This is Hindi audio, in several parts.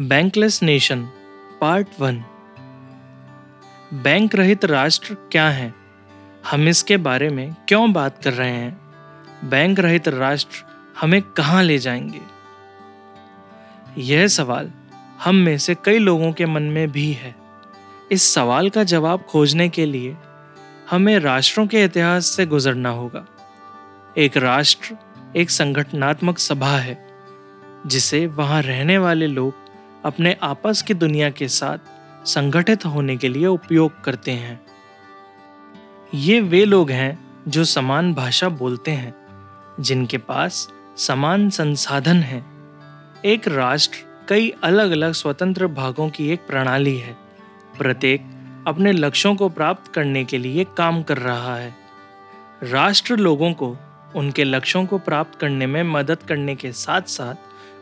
Bankless nation part one bank रहित राष्ट्र क्या है? हम इसके बारे में क्यों बात कर रहे हैं? बैंक रहित राष्ट्र हमें कहाँ ले जाएँगे? यह सवाल हम में से कई लोगों के मन में भी है। इस सवाल का जवाब खोजने के लिए हमें राष्ट्रों के इतिहास से गुजरना होगा। एक राष्ट्र एक संगठनात्मक सभा है, जिसे वहाँ रहने वाले लोग अपने आपस की दुनिया के साथ संगठित होने के लिए उपयोग करते हैं। ये वे लोग हैं जो समान भाषा बोलते हैं, जिनके पास समान संसाधन हैं। एक राष्ट्र कई अलग अलग स्वतंत्र भागों की एक प्रणाली है। प्रत्येक अपने लक्ष्यों को प्राप्त करने के लिए काम कर रहा है। राष्ट्र लोगों को उनके लक्ष्यों को प्राप्त करने में मदद करने के साथ साथ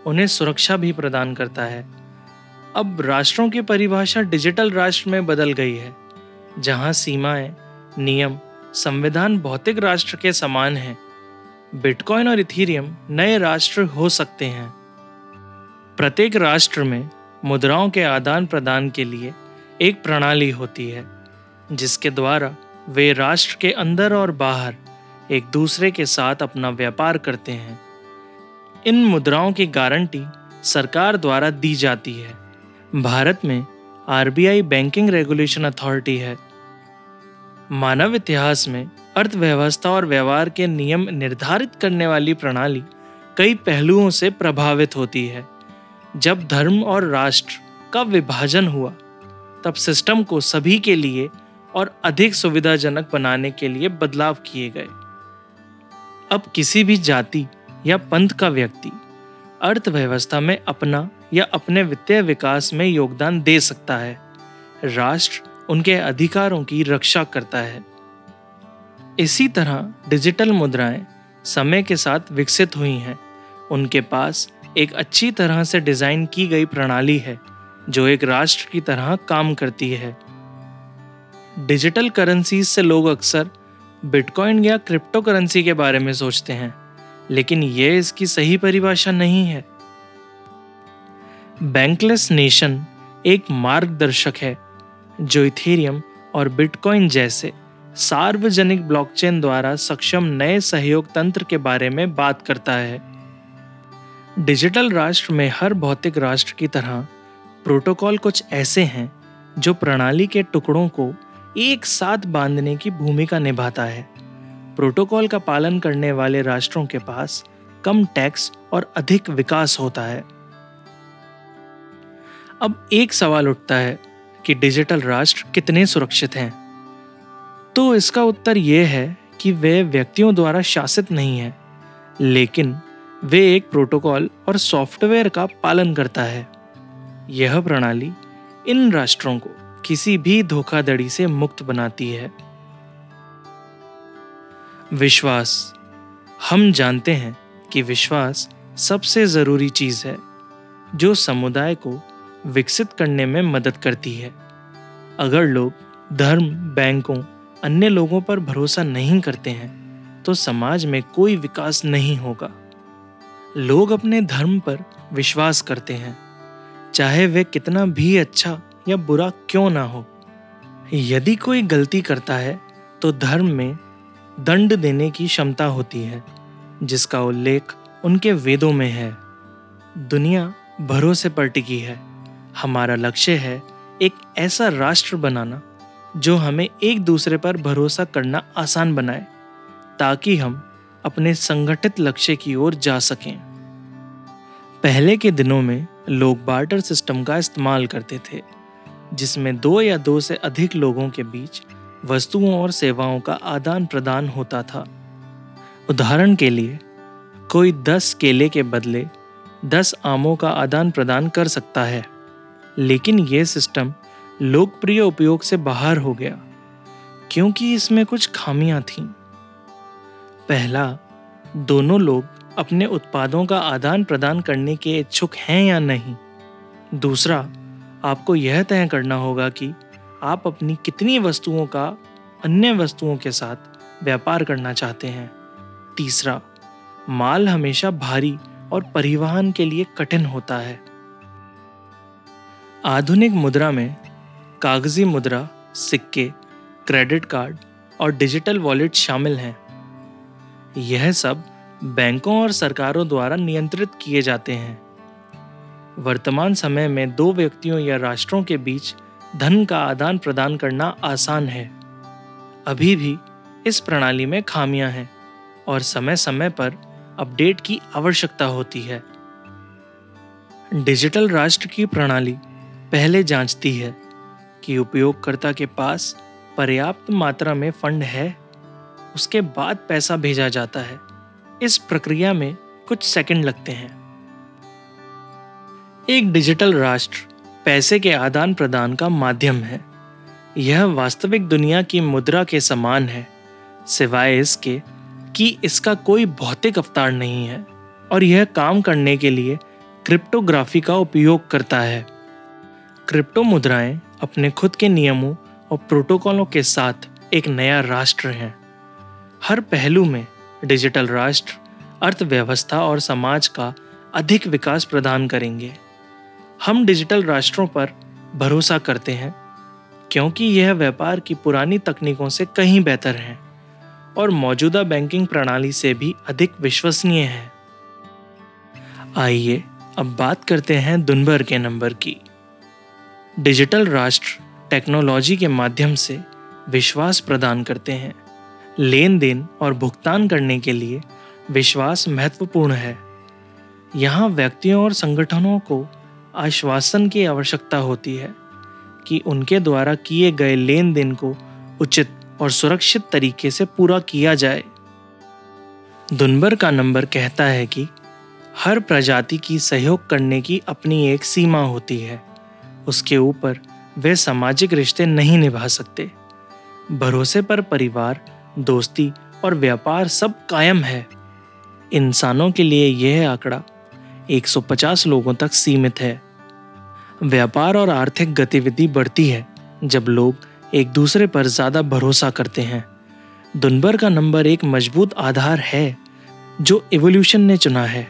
उन्हें सुरक्षा भी प्रदान करता है। अब राष्ट्रों की परिभाषा डिजिटल राष्ट्र में बदल गई है। जहाँ सीमाएँ, नियम, संविधान भौतिक राष्ट्र के समान हैं, बिटकॉइन और इथीरियम नए राष्ट्र हो सकते हैं। प्रत्येक राष्ट्र में मुद्राओं के आदान प्रदान के लिए एक प्रणाली होती है, जिसके द्वारा वे राष्ट्र के अंदर और बाहर एक दूसरे के साथ अपना व्यापार करते हैं। इन मुद्राओं की गारंटी सरकार द्वारा दी जाती है। भारत में आरबीआई बैंकिंग रेगुलेशन अथॉरिटी है। मानव इतिहास में अर्थव्यवस्था और व्यवहार के नियम निर्धारित करने वाली प्रणाली कई पहलुओं से प्रभावित होती है। जब धर्म और राष्ट्र का विभाजन हुआ, तब सिस्टम को सभी के लिए और अधिक सुविधाजनक बनाने के लिए बदलाव किए गए। अब किसी भी जाति या पंथ का व्यक्ति अर्थव्यवस्था में अपना या अपने वित्तीय विकास में योगदान दे सकता है। राष्ट्र उनके अधिकारों की रक्षा करता है। इसी तरह डिजिटल मुद्राएँ समय के साथ विकसित हुई हैं। उनके पास एक अच्छी तरह से डिज़ाइन की गई प्रणाली है, जो एक राष्ट्र की तरह काम करती है। डिजिटल करेंसीज से लोग अक्सर बिटकॉइन या क्रिप्टो करेंसी के बारे में सोचते हैं। लेकिन यह इसकी सही परिभाषा नहीं है। बैंकलेस नेशन एक मार्गदर्शक है, जो इथेरियम और बिटकॉइन जैसे सार्वजनिक ब्लॉकचेन द्वारा सक्षम नए सहयोग तंत्र के बारे में बात करता है। डिजिटल राष्ट्र में हर भौतिक राष्ट्र की तरह प्रोटोकॉल कुछ ऐसे हैं, जो प्रणाली के टुकड़ों को एक साथ बांधने की भूमिका निभाता है। प्रोटोकॉल का पालन करने वाले राष्ट्रों के पास कम टैक्स और अधिक विकास होता है। अब एक सवाल उठता है कि डिजिटल राष्ट्र कितने सुरक्षित हैं? तो इसका उत्तर यह है कि वे व्यक्तियों द्वारा शासित नहीं है, लेकिन वे एक प्रोटोकॉल और सॉफ्टवेयर का पालन करता है। यह प्रणाली इन राष्ट्रों को किसी भी धोखाधड़ी से मुक्त बनाती है। विश्वास। हम जानते हैं कि विश्वास सबसे ज़रूरी चीज़ है, जो समुदाय को विकसित करने में मदद करती है। अगर लोग धर्म, बैंकों, अन्य लोगों पर भरोसा नहीं करते हैं तो समाज में कोई विकास नहीं होगा। लोग अपने धर्म पर विश्वास करते हैं, चाहे वे कितना भी अच्छा या बुरा क्यों ना हो। यदि कोई गलती करता है तो धर्म में दंड देने की क्षमता होती है, जिसका उल्लेख उनके वेदों में है। दुनिया भरोसे पर टिकी है। हमारा लक्ष्य है एक ऐसा राष्ट्र बनाना, जो हमें एक दूसरे पर भरोसा करना आसान बनाए, ताकि हम अपने संगठित लक्ष्य की ओर जा सकें। पहले के दिनों में लोग बार्टर सिस्टम का इस्तेमाल करते थे, जिसमें दो या दो से अधिक लोगों के बीच वस्तुओं और सेवाओं का आदान प्रदान होता था। उदाहरण के लिए, कोई दस केले के बदले दस आमों का आदान प्रदान कर सकता है, लेकिन यह सिस्टम लोकप्रिय उपयोग से बाहर हो गया, क्योंकि इसमें कुछ खामियाँ थीं। पहला, दोनों लोग अपने उत्पादों का आदान प्रदान करने के इच्छुक हैं या नहीं? दूसरा, आपको यह तय करना होगा कि आप अपनी कितनी वस्तुओं का अन्य वस्तुओं के साथ व्यापार करना चाहते हैं। तीसरा, माल हमेशा भारी और परिवहन के लिए कठिन होता है। आधुनिक मुद्रा में कागज़ी मुद्रा, सिक्के, क्रेडिट कार्ड और डिजिटल वॉलेट शामिल हैं। यह सब बैंकों और सरकारों द्वारा नियंत्रित किए जाते हैं। वर्तमान समय में दो व्यक्तियों या राष्ट्रों के बीच धन का आदान प्रदान करना आसान है। अभी भी इस प्रणाली में खामियाँ हैं और समय समय पर अपडेट की आवश्यकता होती है। डिजिटल राष्ट्र की प्रणाली पहले जांचती है कि उपयोगकर्ता के पास पर्याप्त मात्रा में फंड है, उसके बाद पैसा भेजा जाता है। इस प्रक्रिया में कुछ सेकंड लगते हैं। एक डिजिटल राष्ट्र पैसे के आदान प्रदान का माध्यम है। यह वास्तविक दुनिया की मुद्रा के समान है, सिवाय इसके कि इसका कोई भौतिक अवतार नहीं है, और यह काम करने के लिए क्रिप्टोग्राफी का उपयोग करता है। क्रिप्टो मुद्राएँ अपने खुद के नियमों और प्रोटोकॉलों के साथ एक नया राष्ट्र हैं। हर पहलू में डिजिटल राष्ट्र, अर्थव्यवस्था और समाज का अधिक विकास प्रदान करेंगे। हम डिजिटल राष्ट्रों पर भरोसा करते हैं, क्योंकि यह व्यापार की पुरानी तकनीकों से कहीं बेहतर है और मौजूदा बैंकिंग प्रणाली से भी अधिक विश्वसनीय है। आइए अब बात करते हैं दुनभर के नंबर की। डिजिटल राष्ट्र टेक्नोलॉजी के माध्यम से विश्वास प्रदान करते हैं। लेन देन और भुगतान करने के लिए विश्वास महत्वपूर्ण है। यहाँ व्यक्तियों और संगठनों को आश्वासन की आवश्यकता होती है कि उनके द्वारा किए गए लेन देन को उचित और सुरक्षित तरीके से पूरा किया जाए। दुनबर का नंबर कहता है कि हर प्रजाति की सहयोग करने की अपनी एक सीमा होती है। उसके ऊपर वे सामाजिक रिश्ते नहीं निभा सकते। भरोसे पर परिवार, दोस्ती और व्यापार सब कायम है। इंसानों के लिए यह आंकड़ा 150 लोगों तक सीमित है। व्यापार और आर्थिक गतिविधि बढ़ती है, जब लोग एक दूसरे पर ज़्यादा भरोसा करते हैं। दुनबर का नंबर एक मज़बूत आधार है, जो इवोल्यूशन ने चुना है,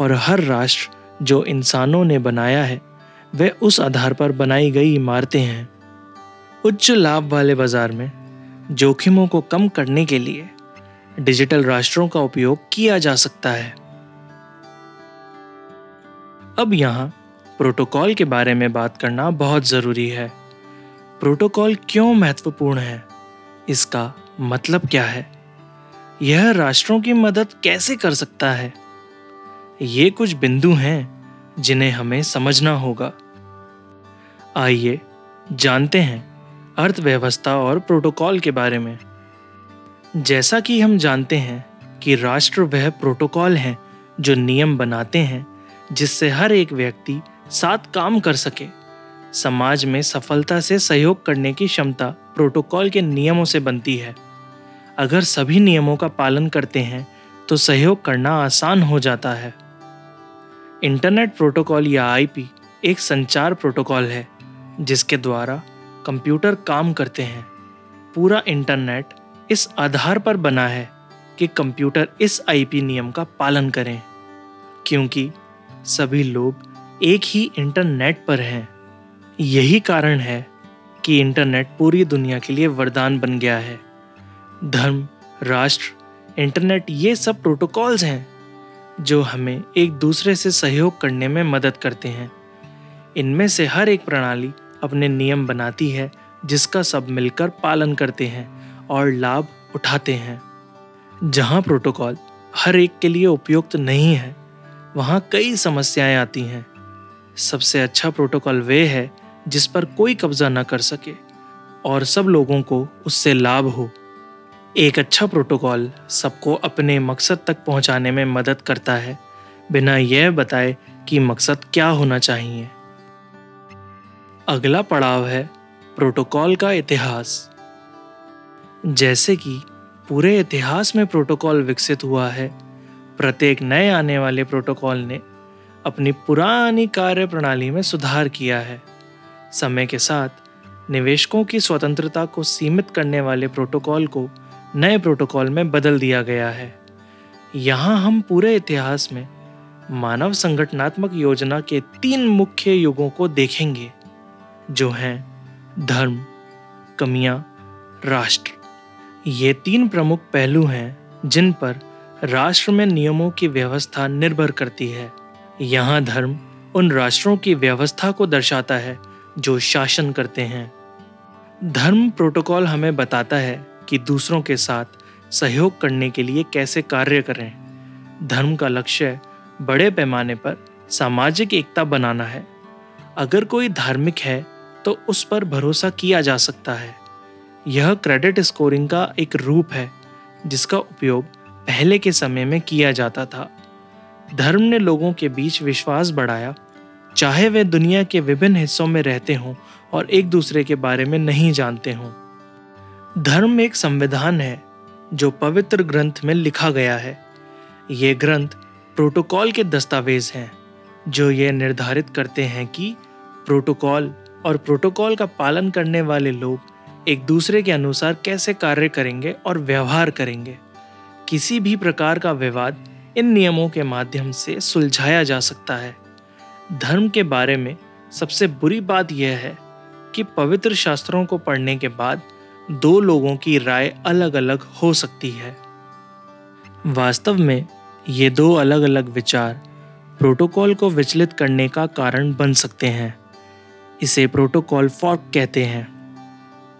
और हर राष्ट्र जो इंसानों ने बनाया है वह उस आधार पर बनाई गई इमारतें हैं। उच्च लाभ वाले बाज़ार में जोखिमों को कम करने के लिए डिजिटल राष्ट्रों का उपयोग किया जा सकता है। अब यहाँ प्रोटोकॉल के बारे में बात करना बहुत ज़रूरी है। प्रोटोकॉल क्यों महत्वपूर्ण है? इसका मतलब क्या है? यह राष्ट्रों की मदद कैसे कर सकता है? ये कुछ बिंदु हैं जिन्हें हमें समझना होगा। आइए जानते हैं अर्थव्यवस्था और प्रोटोकॉल के बारे में। जैसा कि हम जानते हैं कि राष्ट्र वह प्रोटोकॉल हैं जो नियम बनाते हैं जिससे हर एक व्यक्ति साथ काम कर सके। समाज में सफलता से सहयोग करने की क्षमता प्रोटोकॉल के नियमों से बनती है। अगर सभी नियमों का पालन करते हैं तो सहयोग करना आसान हो जाता है। इंटरनेट प्रोटोकॉल या आईपी एक संचार प्रोटोकॉल है, जिसके द्वारा कंप्यूटर काम करते हैं। पूरा इंटरनेट इस आधार पर बना है कि कंप्यूटर इस आईपी नियम का पालन करें, क्योंकि सभी लोग एक ही इंटरनेट पर हैं। यही कारण है कि इंटरनेट पूरी दुनिया के लिए वरदान बन गया है। धर्म, राष्ट्र, इंटरनेट, ये सब प्रोटोकॉल्स हैं, जो हमें एक दूसरे से सहयोग करने में मदद करते हैं। इनमें से हर एक प्रणाली अपने नियम बनाती है, जिसका सब मिलकर पालन करते हैं और लाभ उठाते हैं। जहाँ प्रोटोकॉल हर एक के लिए उपयुक्त नहीं है वहाँ कई समस्याएँ आती हैं। सबसे अच्छा प्रोटोकॉल वे है जिस पर कोई कब्जा न कर सके और सब लोगों को उससे लाभ हो। एक अच्छा प्रोटोकॉल सबको अपने मकसद तक पहुँचाने में मदद करता है, बिना यह बताए कि मकसद क्या होना चाहिए। अगला पड़ाव है प्रोटोकॉल का इतिहास। जैसे कि पूरे इतिहास में प्रोटोकॉल विकसित हुआ है प्रत्येक नए आने वाले प्रोटोकॉल ने अपनी पुरानी कार्य प्रणाली में सुधार किया है। समय के साथ निवेशकों की स्वतंत्रता को सीमित करने वाले प्रोटोकॉल को नए प्रोटोकॉल में बदल दिया गया है। यहाँ हम पूरे इतिहास में मानव संगठनात्मक योजना के तीन मुख्य युगों को देखेंगे, जो हैं धर्म, कमियाँ, राष्ट्र। ये तीन प्रमुख पहलू हैं जिन पर राष्ट्र में नियमों की व्यवस्था निर्भर करती है। यहाँ धर्म उन राष्ट्रों की व्यवस्था को दर्शाता है, जो शासन करते हैं। धर्म प्रोटोकॉल हमें बताता है कि दूसरों के साथ सहयोग करने के लिए कैसे कार्य करें। धर्म का लक्ष्य बड़े पैमाने पर सामाजिक एकता बनाना है। अगर कोई धार्मिक है तो उस पर भरोसा किया जा सकता है। यह क्रेडिट स्कोरिंग का एक रूप है, जिसका उपयोग पहले के समय में किया जाता था। धर्म ने लोगों के बीच विश्वास बढ़ाया। चाहे वे दुनिया के विभिन्न हिस्सों में रहते हों और एक दूसरे के बारे में नहीं जानते हों। धर्म एक संविधान है, जो पवित्र ग्रंथ में लिखा गया है। ये ग्रंथ प्रोटोकॉल के दस्तावेज़ हैं, जो ये निर्धारित करते हैं कि प्रोटोकॉल और प्रोटोकॉल का पालन करने वाले लोग एक दूसरे के अनुसार कैसे कार्य करेंगे और व्यवहार करेंगे। किसी भी प्रकार का विवाद इन नियमों के माध्यम से सुलझाया जा सकता है। धर्म के बारे में सबसे बुरी बात यह है कि पवित्र शास्त्रों को पढ़ने के बाद दो लोगों की राय अलग अलग हो सकती है। वास्तव में ये दो अलग अलग विचार प्रोटोकॉल को विचलित करने का कारण बन सकते हैं। इसे प्रोटोकॉल फॉर्क कहते हैं।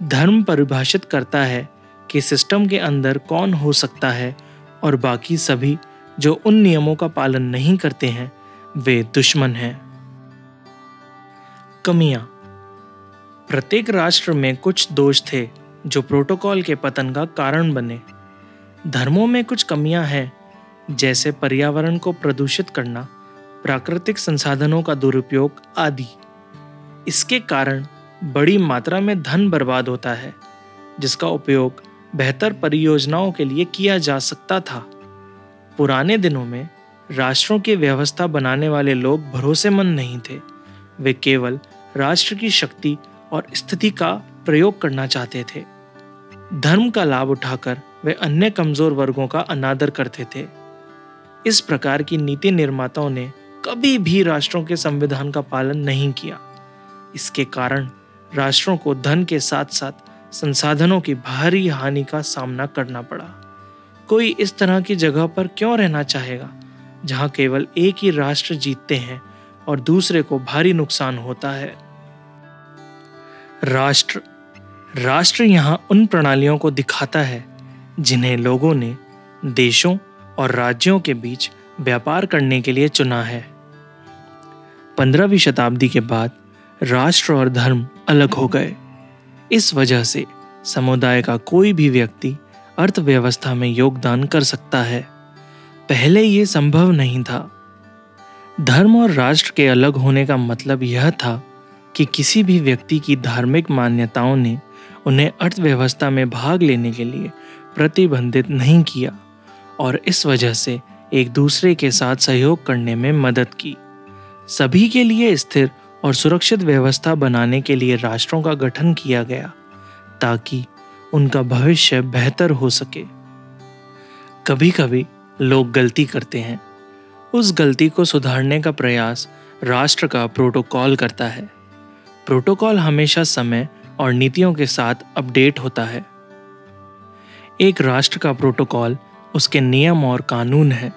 धर्म परिभाषित करता है कि सिस्टम के अंदर कौन हो सकता है और बाकी सभी जो उन नियमों का पालन नहीं करते हैं, वे दुश्मन हैं। कमियाँ। प्रत्येक राष्ट्र में कुछ दोष थे जो प्रोटोकॉल के पतन का कारण बने। धर्मों में कुछ कमियाँ हैं, जैसे पर्यावरण को प्रदूषित करना, प्राकृतिक संसाधनों का दुरुपयोग आदि। इसके कारण बड़ी मात्रा में धन बर्बाद होता है, जिसका उपयोग बेहतर परियोजनाओं के लिए किया जा सकता था। पुराने दिनों में राष्ट्रों की व्यवस्था बनाने वाले लोग भरोसेमंद नहीं थे। वे केवल राष्ट्र की शक्ति और स्थिति का प्रयोग करना चाहते थे। धर्म का लाभ उठाकर वे अन्य कमज़ोर वर्गों का अनादर करते थे। इस प्रकार की नीति निर्माताओं ने कभी भी राष्ट्रों के संविधान का पालन नहीं किया। इसके कारण राष्ट्रों को धन के साथ साथ संसाधनों की भारी हानि का सामना करना पड़ा। कोई इस तरह की जगह पर क्यों रहना चाहेगा, जहाँ केवल एक ही राष्ट्र जीतते हैं और दूसरे को भारी नुकसान होता है? राष्ट्र राष्ट्र यहाँ उन प्रणालियों को दिखाता है, जिन्हें लोगों ने देशों और राज्यों के बीच व्यापार करने के लिए चुना है। पंद्रहवीं शताब्दी के बाद राष्ट्र और धर्म अलग हो गए। इस वजह से समुदाय का कोई भी व्यक्ति अर्थव्यवस्था में योगदान कर सकता है। पहले ये संभव नहीं था। धर्म और राष्ट्र के अलग होने का मतलब यह था कि किसी भी व्यक्ति की धार्मिक मान्यताओं ने उन्हें अर्थव्यवस्था में भाग लेने के लिए प्रतिबंधित नहीं किया और इस वजह से एक दूसरे के साथ सहयोग करने में मदद की। सभी के लिए स्थिर और सुरक्षित व्यवस्था बनाने के लिए राष्ट्रों का गठन किया गया, ताकि उनका भविष्य बेहतर हो सके। कभी कभी लोग गलती करते हैं। उस गलती को सुधारने का प्रयास राष्ट्र का प्रोटोकॉल करता है। प्रोटोकॉल हमेशा समय और नीतियों के साथ अपडेट होता है। एक राष्ट्र का प्रोटोकॉल उसके नियम और कानून है,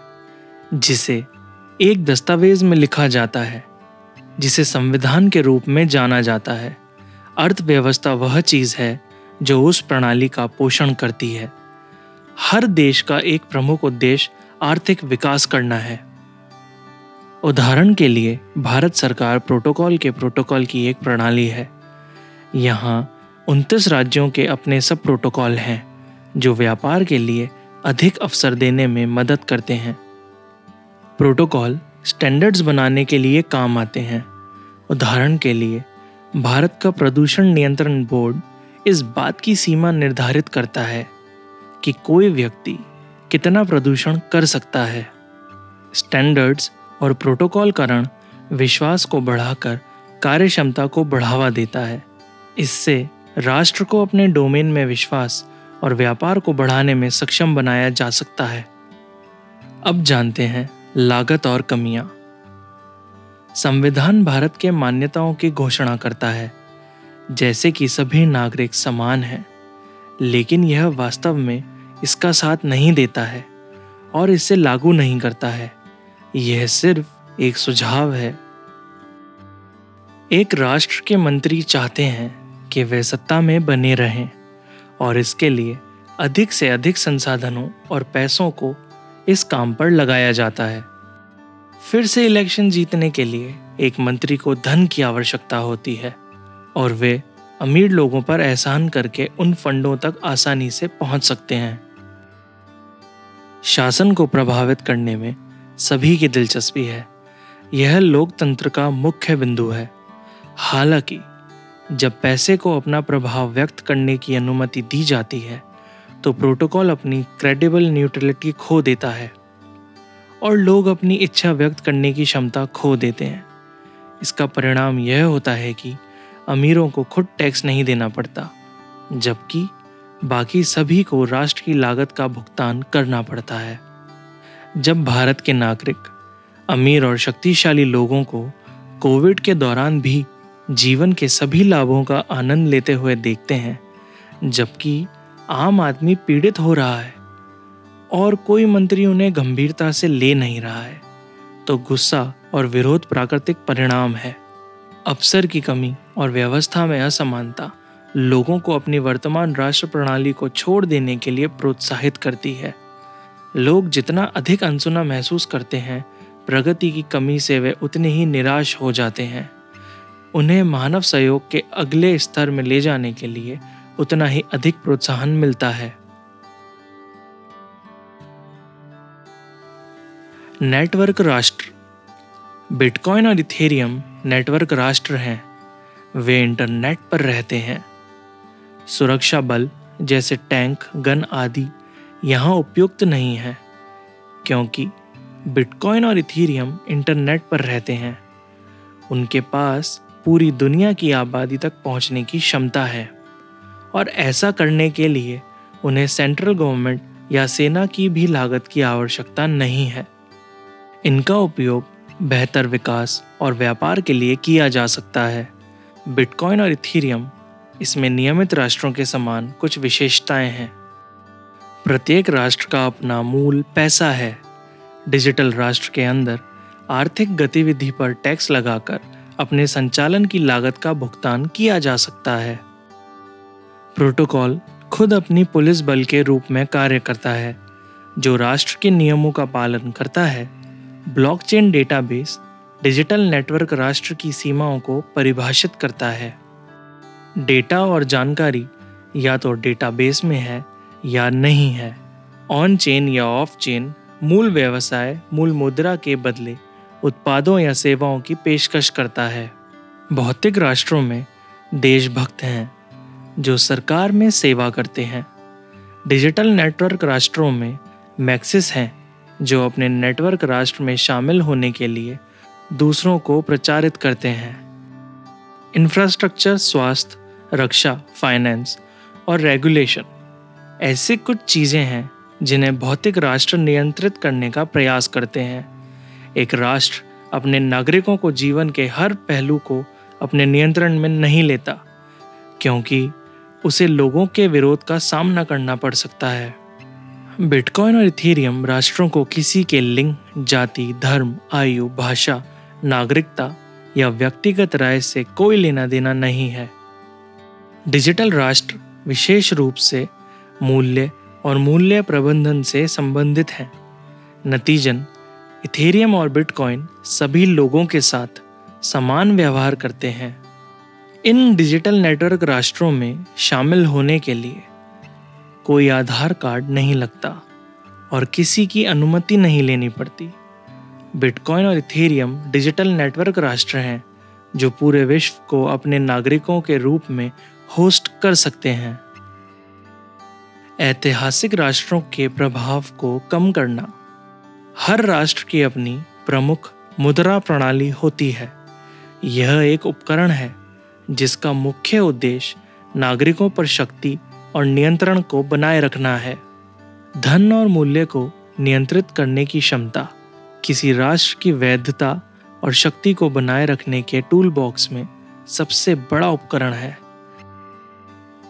जिसे एक दस्तावेज़ में लिखा जाता है। जिसे संविधान के रूप में जाना जाता है। अर्थव्यवस्था वह चीज़ है जो उस प्रणाली का पोषण करती है। हर देश का एक प्रमुख उद्देश्य आर्थिक विकास करना है। उदाहरण के लिए, भारत सरकार प्रोटोकॉल के प्रोटोकॉल की एक प्रणाली है। यहाँ उनतीस राज्यों के अपने सब प्रोटोकॉल हैं, जो व्यापार के लिए अधिक अवसर देने में मदद करते हैं। प्रोटोकॉल स्टैंडर्ड्स बनाने के लिए काम आते हैं। उदाहरण के लिए, भारत का प्रदूषण नियंत्रण बोर्ड इस बात की सीमा निर्धारित करता है कि कोई व्यक्ति कितना प्रदूषण कर सकता है। स्टैंडर्ड्स और प्रोटोकॉल प्रोटोकॉलकरण विश्वास को बढ़ाकर कार्यक्षमता को बढ़ावा देता है। इससे राष्ट्र को अपने डोमेन में विश्वास और व्यापार को बढ़ाने में सक्षम बनाया जा सकता है। अब जानते हैं लागत और कमियाँ। संविधान भारत के मान्यताओं की घोषणा करता है, जैसे कि सभी नागरिक समान हैं, लेकिन यह वास्तव में इसका साथ नहीं देता है और इसे लागू नहीं करता है। यह सिर्फ़ एक सुझाव है। एक राष्ट्र के मंत्री चाहते हैं कि वे सत्ता में बने रहें और इसके लिए अधिक से अधिक संसाधनों और पैसों को इस काम पर लगाया जाता है। फिर से इलेक्शन जीतने के लिए एक मंत्री को धन की आवश्यकता होती है और वे अमीर लोगों पर एहसान करके उन फंडों तक आसानी से पहुँच सकते हैं। शासन को प्रभावित करने में सभी की दिलचस्पी है। यह लोकतंत्र का मुख्य बिंदु है। हालाँकि, जब पैसे को अपना प्रभाव व्यक्त करने की अनुमति दी जाती है तो प्रोटोकॉल अपनी क्रेडिबल न्यूट्रलिटी खो देता है और लोग अपनी इच्छा व्यक्त करने की क्षमता खो देते हैं। इसका परिणाम यह होता है कि अमीरों को खुद टैक्स नहीं देना पड़ता, जबकि बाकी सभी को राष्ट्र की लागत का भुगतान करना पड़ता है। जब भारत के नागरिक, अमीर और शक्तिशाली लोगों को कोविड के दौरान भी जीवन के सभी लाभों का आनंद लेते हुए देखते हैं, जबकि आम आदमी पीड़ित हो रहा है और कोई मंत्री उन्हें गंभीरता से ले नहीं रहा है तो गुस्सा और विरोध प्राकृतिक परिणाम है। अवसर की कमी और व्यवस्था में असमानता लोगों को अपनी वर्तमान राष्ट्र प्रणाली को छोड़ देने के लिए प्रोत्साहित करती है। लोग जितना अधिक अनसुना महसूस करते हैं, प्रगति की कमी से वे उतने ही निराश हो जाते हैं। उन्हें मानव सहयोग के अगले स्तर में ले जाने के लिए उतना ही अधिक प्रोत्साहन मिलता है। नेटवर्क राष्ट्र। बिटकॉइन और इथेरियम नेटवर्क राष्ट्र हैं। वे इंटरनेट पर रहते हैं। सुरक्षा बल जैसे टैंक, गन आदि यहाँ उपयुक्त नहीं है, क्योंकि बिटकॉइन और इथीरियम इंटरनेट पर रहते हैं। उनके पास पूरी दुनिया की आबादी तक पहुँचने की क्षमता है। और ऐसा करने के लिए उन्हें सेंट्रल गवर्नमेंट या सेना की भी लागत की आवश्यकता नहीं है। इनका उपयोग बेहतर विकास और व्यापार के लिए किया जा सकता है। बिटकॉइन और इथीरियम इसमें नियमित राष्ट्रों के समान कुछ विशेषताएँ हैं। प्रत्येक राष्ट्र का अपना मूल पैसा है। डिजिटल राष्ट्र के अंदर आर्थिक गतिविधि पर टैक्स लगाकर अपने संचालन की लागत का भुगतान किया जा सकता है। प्रोटोकॉल खुद अपनी पुलिस बल के रूप में कार्य करता है, जो राष्ट्र के नियमों का पालन करता है। ब्लॉकचेन डेटाबेस डिजिटल नेटवर्क राष्ट्र की सीमाओं को परिभाषित करता है। डेटा और जानकारी या तो डेटाबेस में है या नहीं है। ऑन चेन या ऑफ़ चेन मूल व्यवसाय, मूल मुद्रा के बदले उत्पादों या सेवाओं की पेशकश करता है। भौतिक राष्ट्रों में देशभक्त हैं। जो सरकार में सेवा करते हैं। डिजिटल नेटवर्क राष्ट्रों में मैक्सिस हैं, जो अपने नेटवर्क राष्ट्र में शामिल होने के लिए दूसरों को प्रचारित करते हैं। इंफ्रास्ट्रक्चर, स्वास्थ्य, रक्षा, फाइनेंस और रेगुलेशन, ऐसे कुछ चीज़ें हैं जिन्हें भौतिक राष्ट्र नियंत्रित करने का प्रयास करते हैं। एक राष्ट्र अपने नागरिकों को जीवन के हर पहलू को अपने नियंत्रण में नहीं लेता, क्योंकि उसे लोगों के विरोध का सामना करना पड़ सकता है। बिटकॉइन और इथेरियम राष्ट्रों को किसी के लिंग, जाति, धर्म, आयु, भाषा, नागरिकता या व्यक्तिगत राय से कोई लेना देना नहीं है। डिजिटल राष्ट्र विशेष रूप से मूल्य और मूल्य प्रबंधन से संबंधित हैं। नतीजन इथेरियम और बिटकॉइन सभी लोगों के साथ समान व्यवहार करते हैं। इन डिजिटल नेटवर्क राष्ट्रों में शामिल होने के लिए कोई आधार कार्ड नहीं लगता और किसी की अनुमति नहीं लेनी पड़ती। बिटकॉइन और इथेरियम डिजिटल नेटवर्क राष्ट्र हैं, जो पूरे विश्व को अपने नागरिकों के रूप में होस्ट कर सकते हैं। ऐतिहासिक राष्ट्रों के प्रभाव को कम करना। हर राष्ट्र की अपनी प्रमुख मुद्रा प्रणाली होती है। यह एक उपकरण है। जिसका मुख्य उद्देश्य नागरिकों पर शक्ति और नियंत्रण को बनाए रखना है। धन और मूल्य को नियंत्रित करने की क्षमता, किसी राष्ट्र की वैधता और शक्ति को बनाए रखने के टूल बॉक्स में सबसे बड़ा उपकरण है।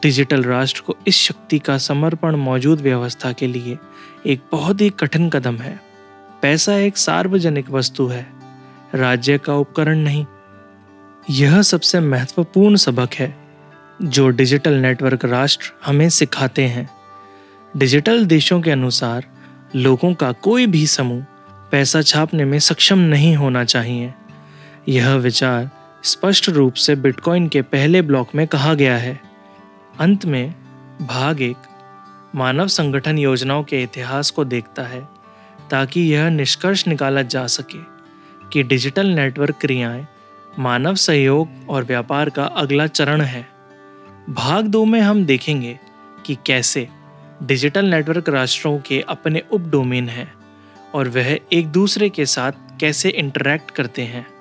डिजिटल राष्ट्र को इस शक्ति का समर्पण मौजूद व्यवस्था के लिए एक बहुत ही कठिन कदम है। पैसा एक सार्वजनिक वस्तु है। राज्य का उपकरण नहीं यह सबसे महत्वपूर्ण सबक है, जो डिजिटल नेटवर्क राष्ट्र हमें सिखाते हैं। डिजिटल देशों के अनुसार, लोगों का कोई भी समूह पैसा छापने में सक्षम नहीं होना चाहिए। यह विचार स्पष्ट रूप से बिटकॉइन के पहले ब्लॉक में कहा गया है। अंत में, भाग एक, मानव संगठन योजनाओं के इतिहास को देखता है, ताकि यह निष्कर्ष निकाला जा सके कि डिजिटल नेटवर्क क्रियाएँ मानव सहयोग और व्यापार का अगला चरण है। भाग दो में हम देखेंगे कि कैसे डिजिटल नेटवर्क राष्ट्रों के अपने उप डोमेन हैं और वह एक दूसरे के साथ कैसे इंटरेक्ट करते हैं।